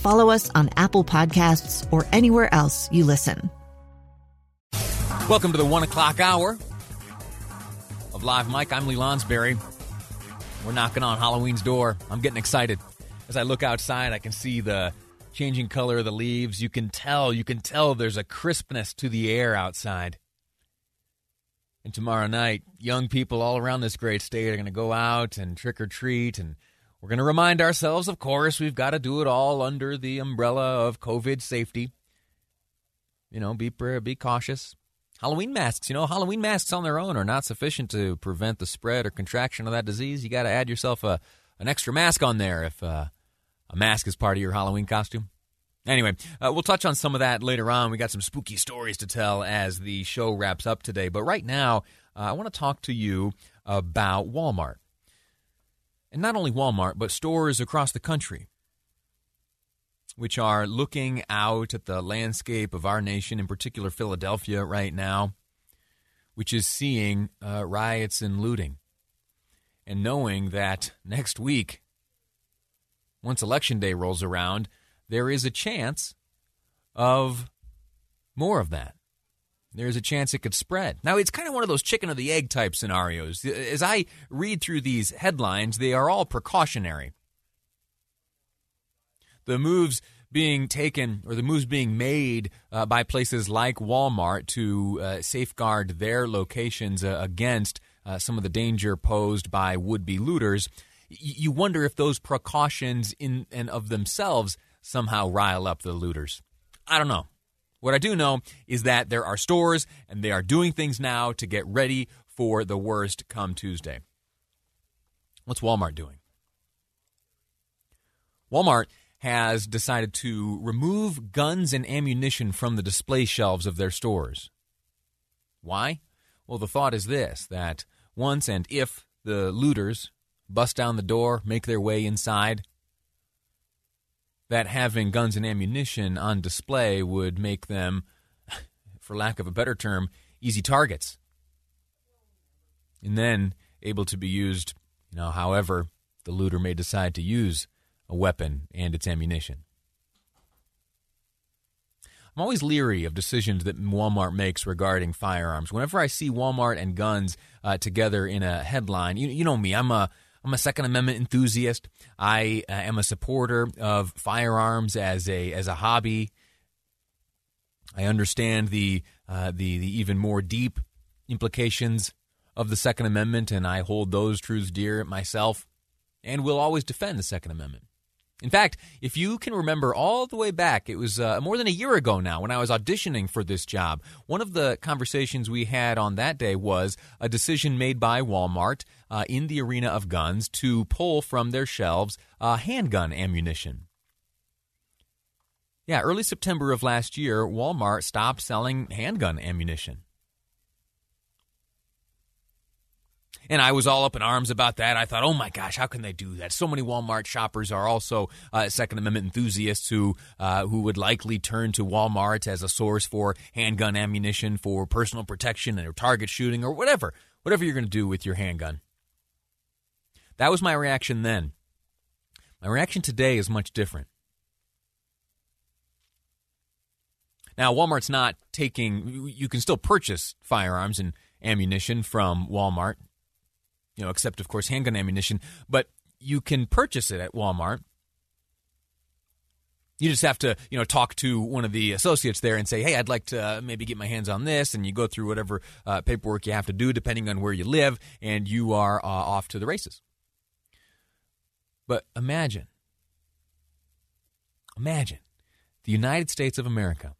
follow us on Apple Podcasts, or anywhere else you listen. Welcome to the one o'clock hour of Live Mike. I'm Lee Lonsberry. We're knocking on Halloween's door. I'm getting excited. As I look outside, I can see the changing color of the leaves. You can tell, you can tell there's a crispness to the air outside. And tomorrow night, young people all around this great state are going to go out and trick or treat. And we're going to remind ourselves, of course, we've got to do it all under the umbrella of COVID safety. You know, be, be cautious. Halloween masks, you know, Halloween masks on their own are not sufficient to prevent the spread or contraction of that disease. You got to add yourself a an extra mask on there if uh, a mask is part of your Halloween costume. Anyway, uh, we'll touch on some of that later on. We got some spooky stories to tell as the show wraps up today. But right now, uh, I want to talk to you about Walmart. And not only Walmart, but stores across the country, which are looking out at the landscape of our nation, in particular Philadelphia right now, which is seeing uh, riots and looting. And knowing that next week, once Election Day rolls around, there is a chance of more of that. There's a chance it could spread. Now, it's kind of one of those chicken or the egg type scenarios. As I read through these headlines, they are all precautionary. The moves being taken or the moves being made uh, by places like Walmart to uh, safeguard their locations uh, against uh, some of the danger posed by would be looters, you wonder if those precautions in and of themselves somehow rile up the looters. I don't know. What I do know is that there are stores and they are doing things now to get ready for the worst come Tuesday. What's Walmart doing? Walmart has decided to remove guns and ammunition from the display shelves of their stores. Why? Well, the thought is this that once and if the looters bust down the door, make their way inside, that having guns and ammunition on display would make them, for lack of a better term, easy targets. And then able to be used, you know, however the looter may decide to use a weapon and its ammunition. I'm always leery of decisions that Walmart makes regarding firearms. Whenever I see Walmart and guns uh, together in a headline, you, you know me, I'm a I'm a Second Amendment enthusiast. I uh, am a supporter of firearms as a as a hobby. I understand the uh, the the even more deep implications of the Second Amendment, and I hold those truths dear myself, and will always defend the Second Amendment. In fact, if you can remember all the way back, it was uh, more than a year ago now when I was auditioning for this job. One of the conversations we had on that day was a decision made by Walmart uh, in the arena of guns to pull from their shelves uh, handgun ammunition. Yeah, early September of last year, Walmart stopped selling handgun ammunition. And I was all up in arms about that. I thought, oh my gosh, how can they do that? So many Walmart shoppers are also uh, Second Amendment enthusiasts who uh, who would likely turn to Walmart as a source for handgun ammunition for personal protection or target shooting or whatever, whatever you're going to do with your handgun. That was my reaction then. My reaction today is much different. Now, Walmart's not taking, you can still purchase firearms and ammunition from Walmart you know, except of course handgun ammunition, but you can purchase it at Walmart. You just have to, you know, talk to one of the associates there and say, "Hey, I'd like to uh, maybe get my hands on this," and you go through whatever uh, paperwork you have to do, depending on where you live, and you are uh, off to the races. But imagine, imagine the United States of America,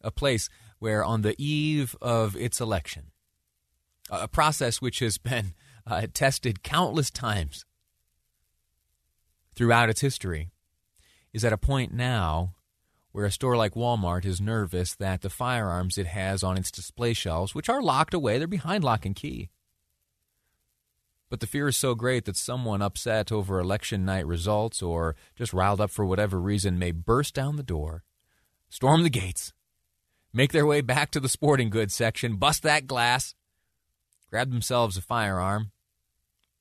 a place where, on the eve of its election, a process which has been uh, tested countless times throughout its history is at a point now where a store like Walmart is nervous that the firearms it has on its display shelves, which are locked away, they're behind lock and key. But the fear is so great that someone upset over election night results or just riled up for whatever reason may burst down the door, storm the gates, make their way back to the sporting goods section, bust that glass, grab themselves a firearm,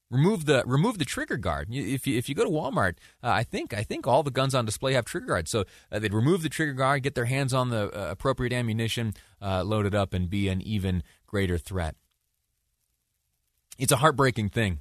remove the remove the trigger guard. If you, if you go to Walmart, uh, I think I think all the guns on display have trigger guards. So uh, they'd remove the trigger guard, get their hands on the uh, appropriate ammunition, uh, load it up, and be an even greater threat. It's a heartbreaking thing.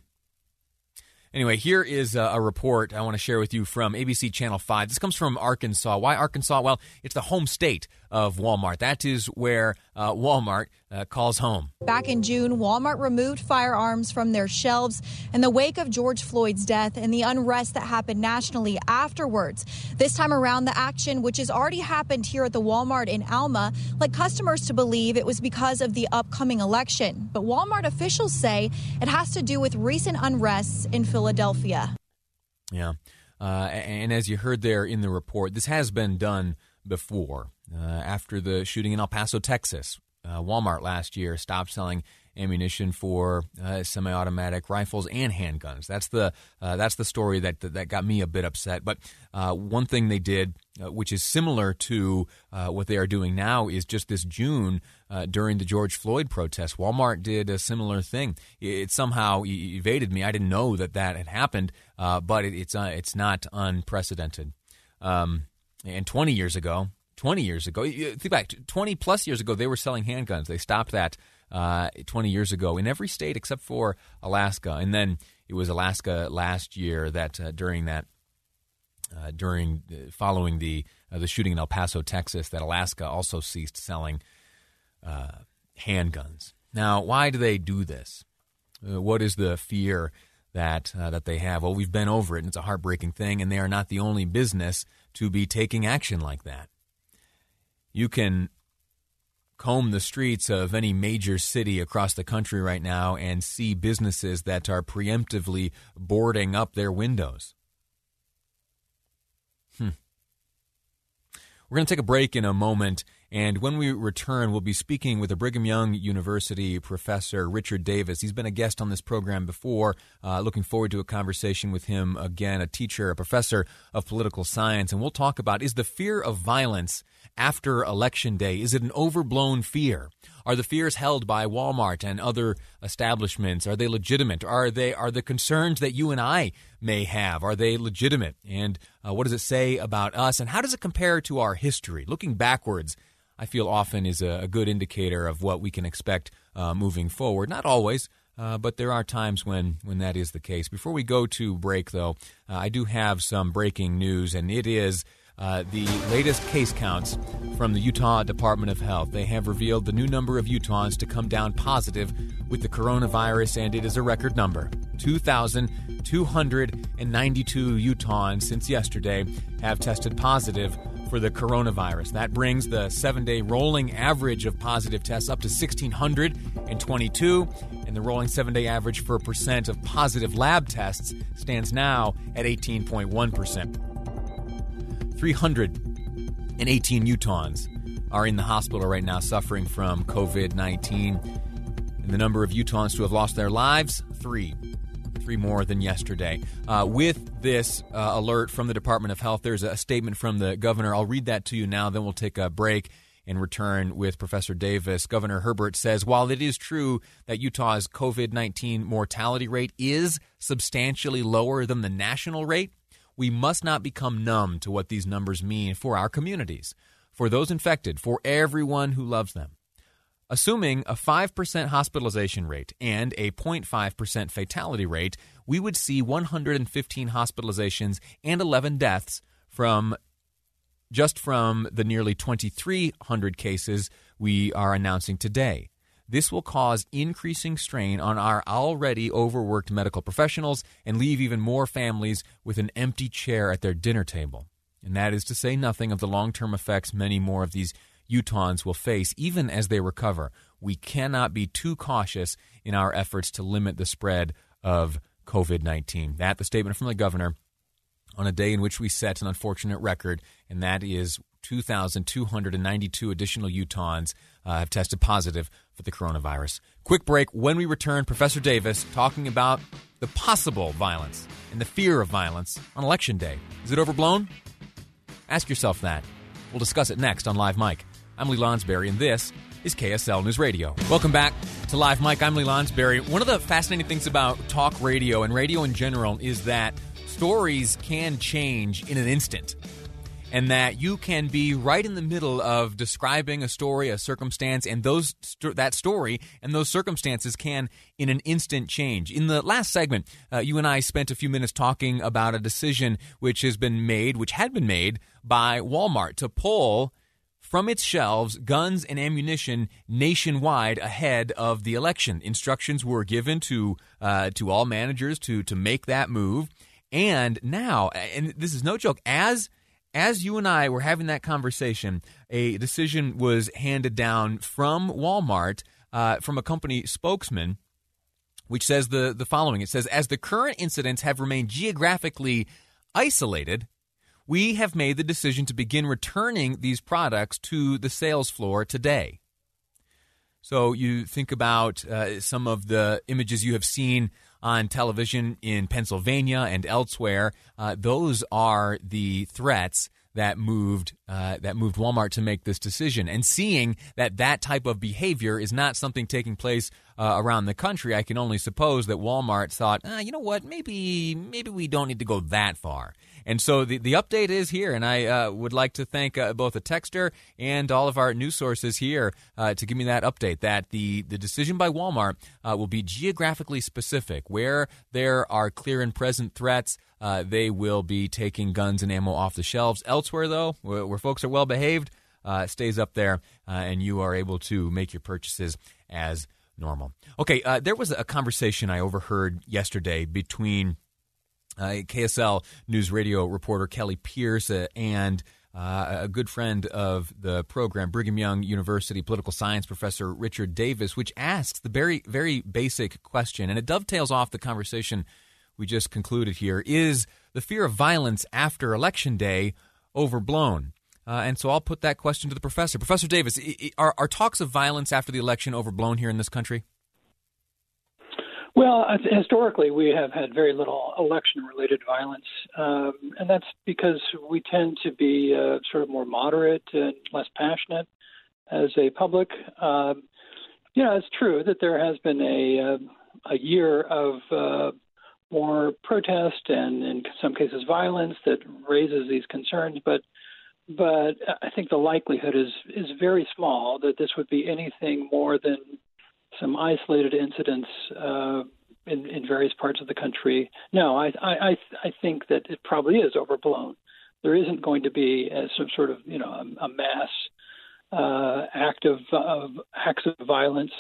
Anyway, here is a, report I want to share with you from ABC Channel 5. This comes from Arkansas. Why Arkansas? Well, it's the home state of Walmart. That is where uh, Walmart uh, calls home. Back in June, Walmart removed firearms from their shelves in the wake of George Floyd's death and the unrest that happened nationally afterwards. This time around, the action, which has already happened here at the Walmart in Alma, led customers to believe it was because of the upcoming election. But Walmart officials say it has to do with recent unrests in Philadelphia. Yeah. Uh, and as you heard there in the report, this has been done before. Uh, after the shooting in El Paso, Texas, uh, Walmart last year stopped selling ammunition for uh, semi-automatic rifles and handguns. That's the uh, that's the story that, that, got me a bit upset. But uh, one thing they did, uh, which is similar to uh, what they are doing now, is just this June during the George Floyd protest, Walmart did a similar thing. It, somehow evaded me. I didn't know that that had happened, but it, it's it's not unprecedented. Um, and 20 years ago, 20 years ago, think back, 20 plus years ago, they were selling handguns. They stopped that uh, 20 years ago in every state except for Alaska. And then it was Alaska last year that uh, during that, uh, during uh, following the uh, the shooting in El Paso, Texas, that Alaska also ceased selling uh, handguns. Now, why do they do this? what is the fear that that they have? Well, we've been over it, and it's a heartbreaking thing. And they are not the only business to be taking action like that. You can comb the streets of any major city across the country right now and see businesses that are preemptively boarding up their windows. Hmm. We're going to take a break in a moment, and when we return, we'll be speaking with a Brigham Young University professor, Richard Davis. He's been a guest on this program before. Uh, looking forward to a conversation with him again, a teacher, a professor of political science, and we'll talk about is the fear of violence after Election Day? Is it an overblown fear? Are the fears held by Walmart and other establishments are they legitimate? Are they are the concerns that you and I may have are they legitimate? And uh, what does it say about us? And how does it compare to our history? Looking backwards, I feel often is a, a good indicator of what we can expect uh, moving forward. Not always. Uh, but there are times when, when that is the case. Before we go to break, though, uh, I do have some breaking news, and it is uh, the latest case counts from the Utah Department of Health. They have revealed the new number of Utahns to come down positive with the coronavirus, and it is a record number. 2,292 Utahns since yesterday have tested positive for the coronavirus. That brings the seven day rolling average of positive tests up to 1,622, and the rolling seven day average for percent of positive lab tests stands now at 18.1%. 318 Utahns are in the hospital right now suffering from COVID 19. And the number of Utahns who have lost their lives, three. Three more than yesterday. Uh, with this uh, alert from the Department of Health, there's a statement from the governor. I'll read that to you now, then we'll take a break and return with Professor Davis. Governor Herbert says while it is true that Utah's COVID 19 mortality rate is substantially lower than the national rate, we must not become numb to what these numbers mean for our communities, for those infected, for everyone who loves them. Assuming a 5% hospitalization rate and a 0.5% fatality rate, we would see 115 hospitalizations and 11 deaths from just from the nearly 2,300 cases we are announcing today. This will cause increasing strain on our already overworked medical professionals and leave even more families with an empty chair at their dinner table. And that is to say nothing of the long term effects many more of these Utahns will face even as they recover. We cannot be too cautious in our efforts to limit the spread of COVID 19. That, the statement from the governor on a day in which we set an unfortunate record, and that is 2,292 additional Utahns uh, have tested positive for the coronavirus. Quick break. When we return, Professor Davis talking about the possible violence and the fear of violence on Election Day. Is it overblown? Ask yourself that. We'll discuss it next on Live Mike. I'm Lee Lonsberry, and this is KSL News Radio. Welcome back to Live Mike. I'm Lee Lonsberry. One of the fascinating things about talk radio and radio in general is that stories can change in an instant and that you can be right in the middle of describing a story, a circumstance, and those that story and those circumstances can, in an instant, change. In the last segment, uh, you and I spent a few minutes talking about a decision which has been made, which had been made by Walmart to pull from its shelves guns and ammunition nationwide ahead of the election. Instructions were given to uh, to all managers to to make that move, and now, and this is no joke, as as you and I were having that conversation, a decision was handed down from Walmart, uh, from a company spokesman, which says the, the following It says, As the current incidents have remained geographically isolated, we have made the decision to begin returning these products to the sales floor today. So you think about uh, some of the images you have seen on television in Pennsylvania and elsewhere. Uh, those are the threats that moved uh, that moved Walmart to make this decision. And seeing that that type of behavior is not something taking place uh, around the country, I can only suppose that Walmart thought, ah, you know what, maybe maybe we don't need to go that far. And so the, the update is here, and I uh, would like to thank uh, both the texter and all of our news sources here uh, to give me that update. That the, the decision by Walmart uh, will be geographically specific. Where there are clear and present threats, uh, they will be taking guns and ammo off the shelves. Elsewhere, though, where, where folks are well behaved, uh, stays up there, and you are able to make your purchases as normal. Okay, there was a conversation I overheard yesterday between KSL News Radio reporter Kelly Pierce uh, and uh, a good friend of the program, Brigham Young University political science professor Richard Davis, which asks the very, very basic question, and it dovetails off the conversation we just concluded here is the fear of violence after Election Day overblown? Uh, and so I'll put that question to the professor. Professor Davis, are, are talks of violence after the election overblown here in this country? Well, historically, we have had very little election related violence. Um, and that's because we tend to be uh, sort of more moderate and less passionate as a public. Um, you know, it's true that there has been a, uh, a year of uh, more protest and, in some cases, violence that raises these concerns. But but I think the likelihood is is very small that this would be anything more than some isolated incidents uh, in, in various parts of the country. No, I, I, I think that it probably is overblown. There isn't going to be a, some sort of you know a, a mass uh, act of, of acts of violence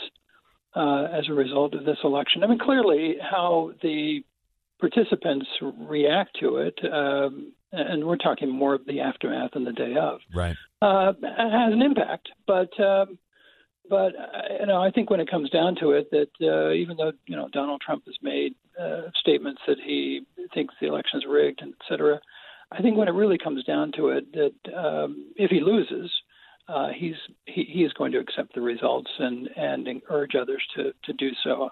uh, as a result of this election. I mean, clearly how the participants react to it, um, and we're talking more of the aftermath and the day of, right, uh, has an impact. But um, but uh, you know, I think when it comes down to it, that uh, even though you know Donald Trump has made uh, statements that he thinks the election is rigged, and et cetera, I think when it really comes down to it, that um, if he loses, uh, he's he, he is going to accept the results and and urge others to to do so.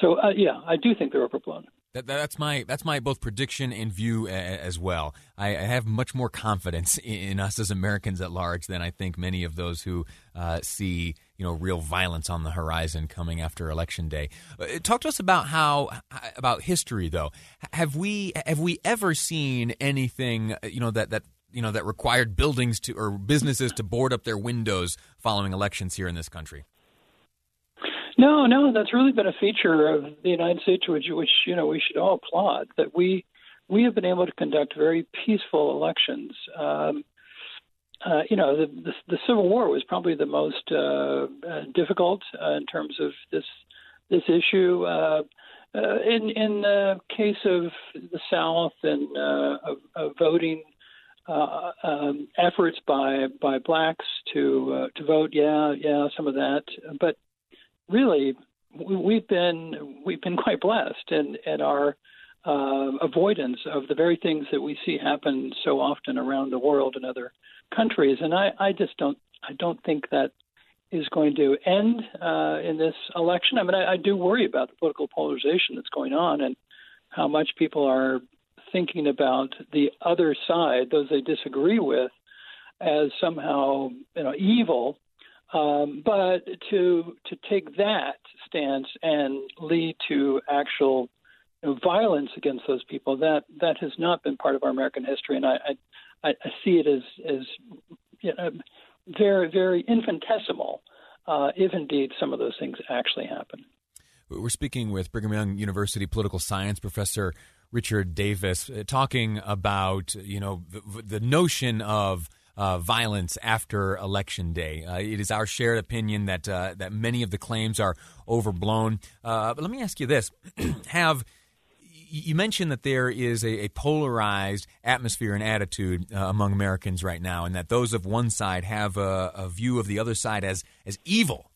So uh, yeah, I do think they're overblown. That, that's my that's my both prediction and view as well. I, have much more confidence in, in, us as Americans at large than I think many of those who uh, see you know real violence on the horizon coming after election day. Uh, talk to us about how about history though. Have we have we ever seen anything uh, you know that that you know that required buildings to or businesses to board up their windows following elections here in this country? No, no, that's really been a feature of the United States, which, which you know we should all applaud. That we we have been able to conduct very peaceful elections. Um, uh, you know, the, the, the Civil War was probably the most uh, uh, difficult uh, in terms of this this issue. Uh, in in the case of the South and uh, of, of voting uh, um, efforts by by blacks to to vote, yeah, yeah, some of that, but really we've been we've been quite blessed in in our uh, avoidance of the very things that we see happen so often around the world in other countries, and I, I just don't I don't think that is going to end uh, in this election. I mean, I, I do worry about the political polarization that's going on and how much people are thinking about the other side, those they disagree with, as somehow you know evil. Um, but to to take that stance and lead to actual know, violence against those people that that has not been part of our American history, and I I, I see it as as you know, very, very infinitesimal uh, if indeed some of those things actually happen. We're speaking with Brigham Young University political science professor Richard Davis, uh, talking about you know the, the notion of uh, violence after election day. Uh, it is our shared opinion that uh, that many of the claims are overblown. Uh, but let me ask you this: Have you mentioned that there is a, a polarized atmosphere and attitude uh, among Americans right now, and that those of one side have a, a view of the other side as as evil.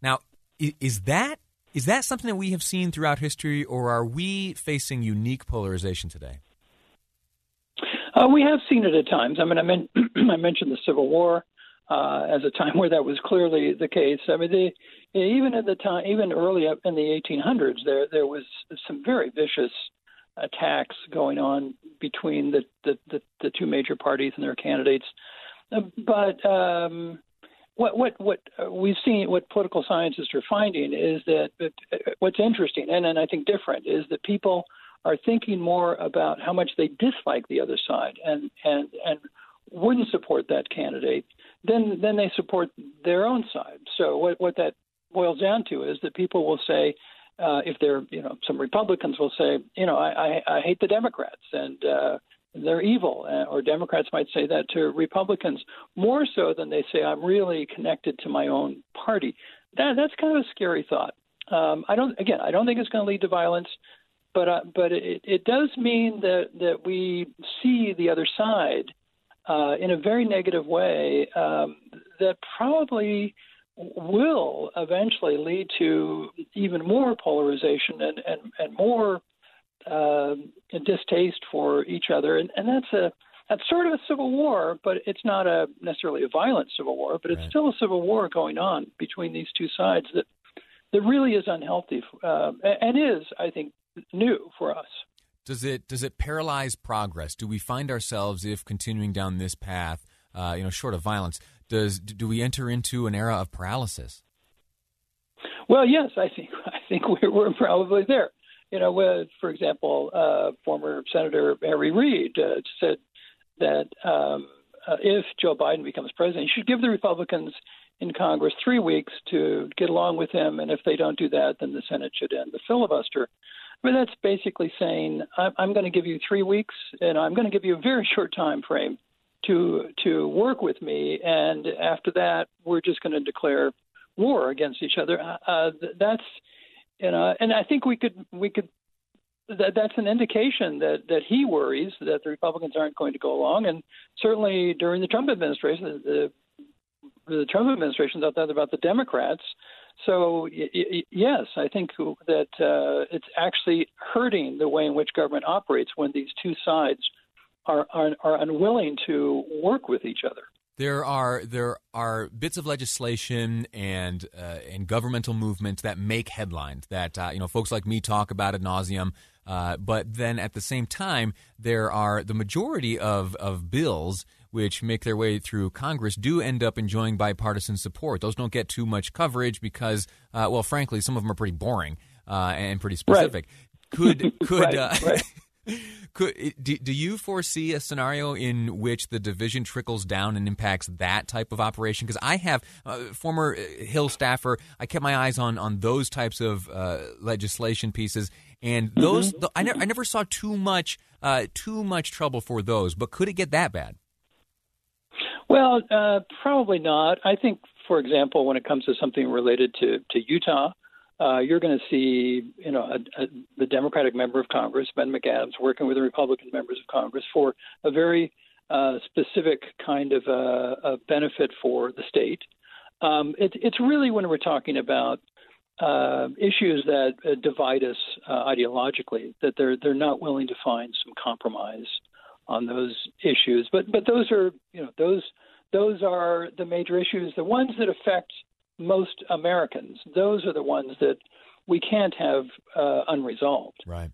Now, is that is that something that we have seen throughout history, or are we facing unique polarization today? Uh, we have seen it at times. I mean, I, mean, I mentioned the Civil War uh, as a time where that was clearly the case. I mean, the even at the time, even early up in the 1800s, there there was some very vicious attacks going on between the the, the, the two major parties and their candidates. Uh, but um, what what what we've seen, what political scientists are finding is that, that uh, what's interesting and, and I think different is that people are thinking more about how much they dislike the other side and and and wouldn't support that candidate, then then they support their own side. So what what that boils down to is that people will say, uh, if they're, you know, some Republicans will say, you know, I, I, I hate the Democrats and uh, they're evil, uh, or Democrats might say that to Republicans more so than they say I'm really connected to my own party. That that's kind of a scary thought. Um, I don't, again, I don't think it's going to lead to violence, but uh, but it, it does mean that that we see the other side uh, in a very negative way um, that probably will eventually lead to even more polarization and and, and more uh, distaste for each other, and, and that's a that's sort of a civil war, but it's not a necessarily a violent civil war, but it's right. still a civil war going on between these two sides that that really is unhealthy uh, and is, I think, new for us. Does it does it paralyze progress? Do we find ourselves, if continuing down this path, uh, you know, short of violence, does do we enter into an era of paralysis? Well, yes, I think I think we're, we're probably there. You know, with, for example, uh, former Senator Harry Reid uh, said that um, uh, if Joe Biden becomes president, he should give the Republicans in Congress three weeks to get along with him, and if they don't do that, then the Senate should end the filibuster. I mean, that's basically saying I'm, I'm going to give you three weeks, and I'm going to give you a very short time frame to to work with me, and after that, we're just going to declare war against each other. Uh, that's you know, and I think we could we could that that's an indication that that he worries that the Republicans aren't going to go along, and certainly during the Trump administration, the the Trump administration thought that about the Democrats. So y- y- yes, I think that uh, it's actually hurting the way in which government operates when these two sides are, are, are unwilling to work with each other. There are there are bits of legislation and uh, and governmental movements that make headlines that uh, you know folks like me talk about ad nauseum. Uh, but then at the same time, there are the majority of, of bills which make their way through Congress do end up enjoying bipartisan support. Those don't get too much coverage because, uh, well, frankly, some of them are pretty boring uh, and pretty specific. Right. Could could right, uh, right. Could, do, do you foresee a scenario in which the division trickles down and impacts that type of operation? Because I have uh, former uh, Hill staffer. I kept my eyes on on those types of uh, legislation pieces, and those mm-hmm. the, I, ne- I never saw too much uh, too much trouble for those. But could it get that bad? Well, uh, probably not. I think, for example, when it comes to something related to, to Utah, uh, you're going to see, you know, a, a, the Democratic member of Congress, Ben McAdams, working with the Republican members of Congress for a very uh, specific kind of uh, benefit for the state. Um, it, it's really when we're talking about uh, issues that uh, divide us uh, ideologically that they're they're not willing to find some compromise on those issues. But but those are you know those those are the major issues, the ones that affect most Americans. Those are the ones that we can't have uh, unresolved. Right,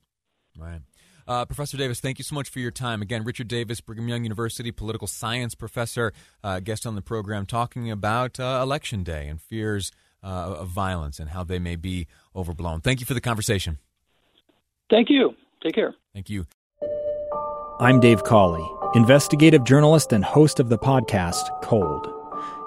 right. Uh, professor Davis, thank you so much for your time. Again, Richard Davis, Brigham Young University political science professor, uh, guest on the program, talking about uh, Election Day and fears uh, of violence and how they may be overblown. Thank you for the conversation. Thank you. Take care. Thank you. I'm Dave Cawley, investigative journalist and host of the podcast Cold.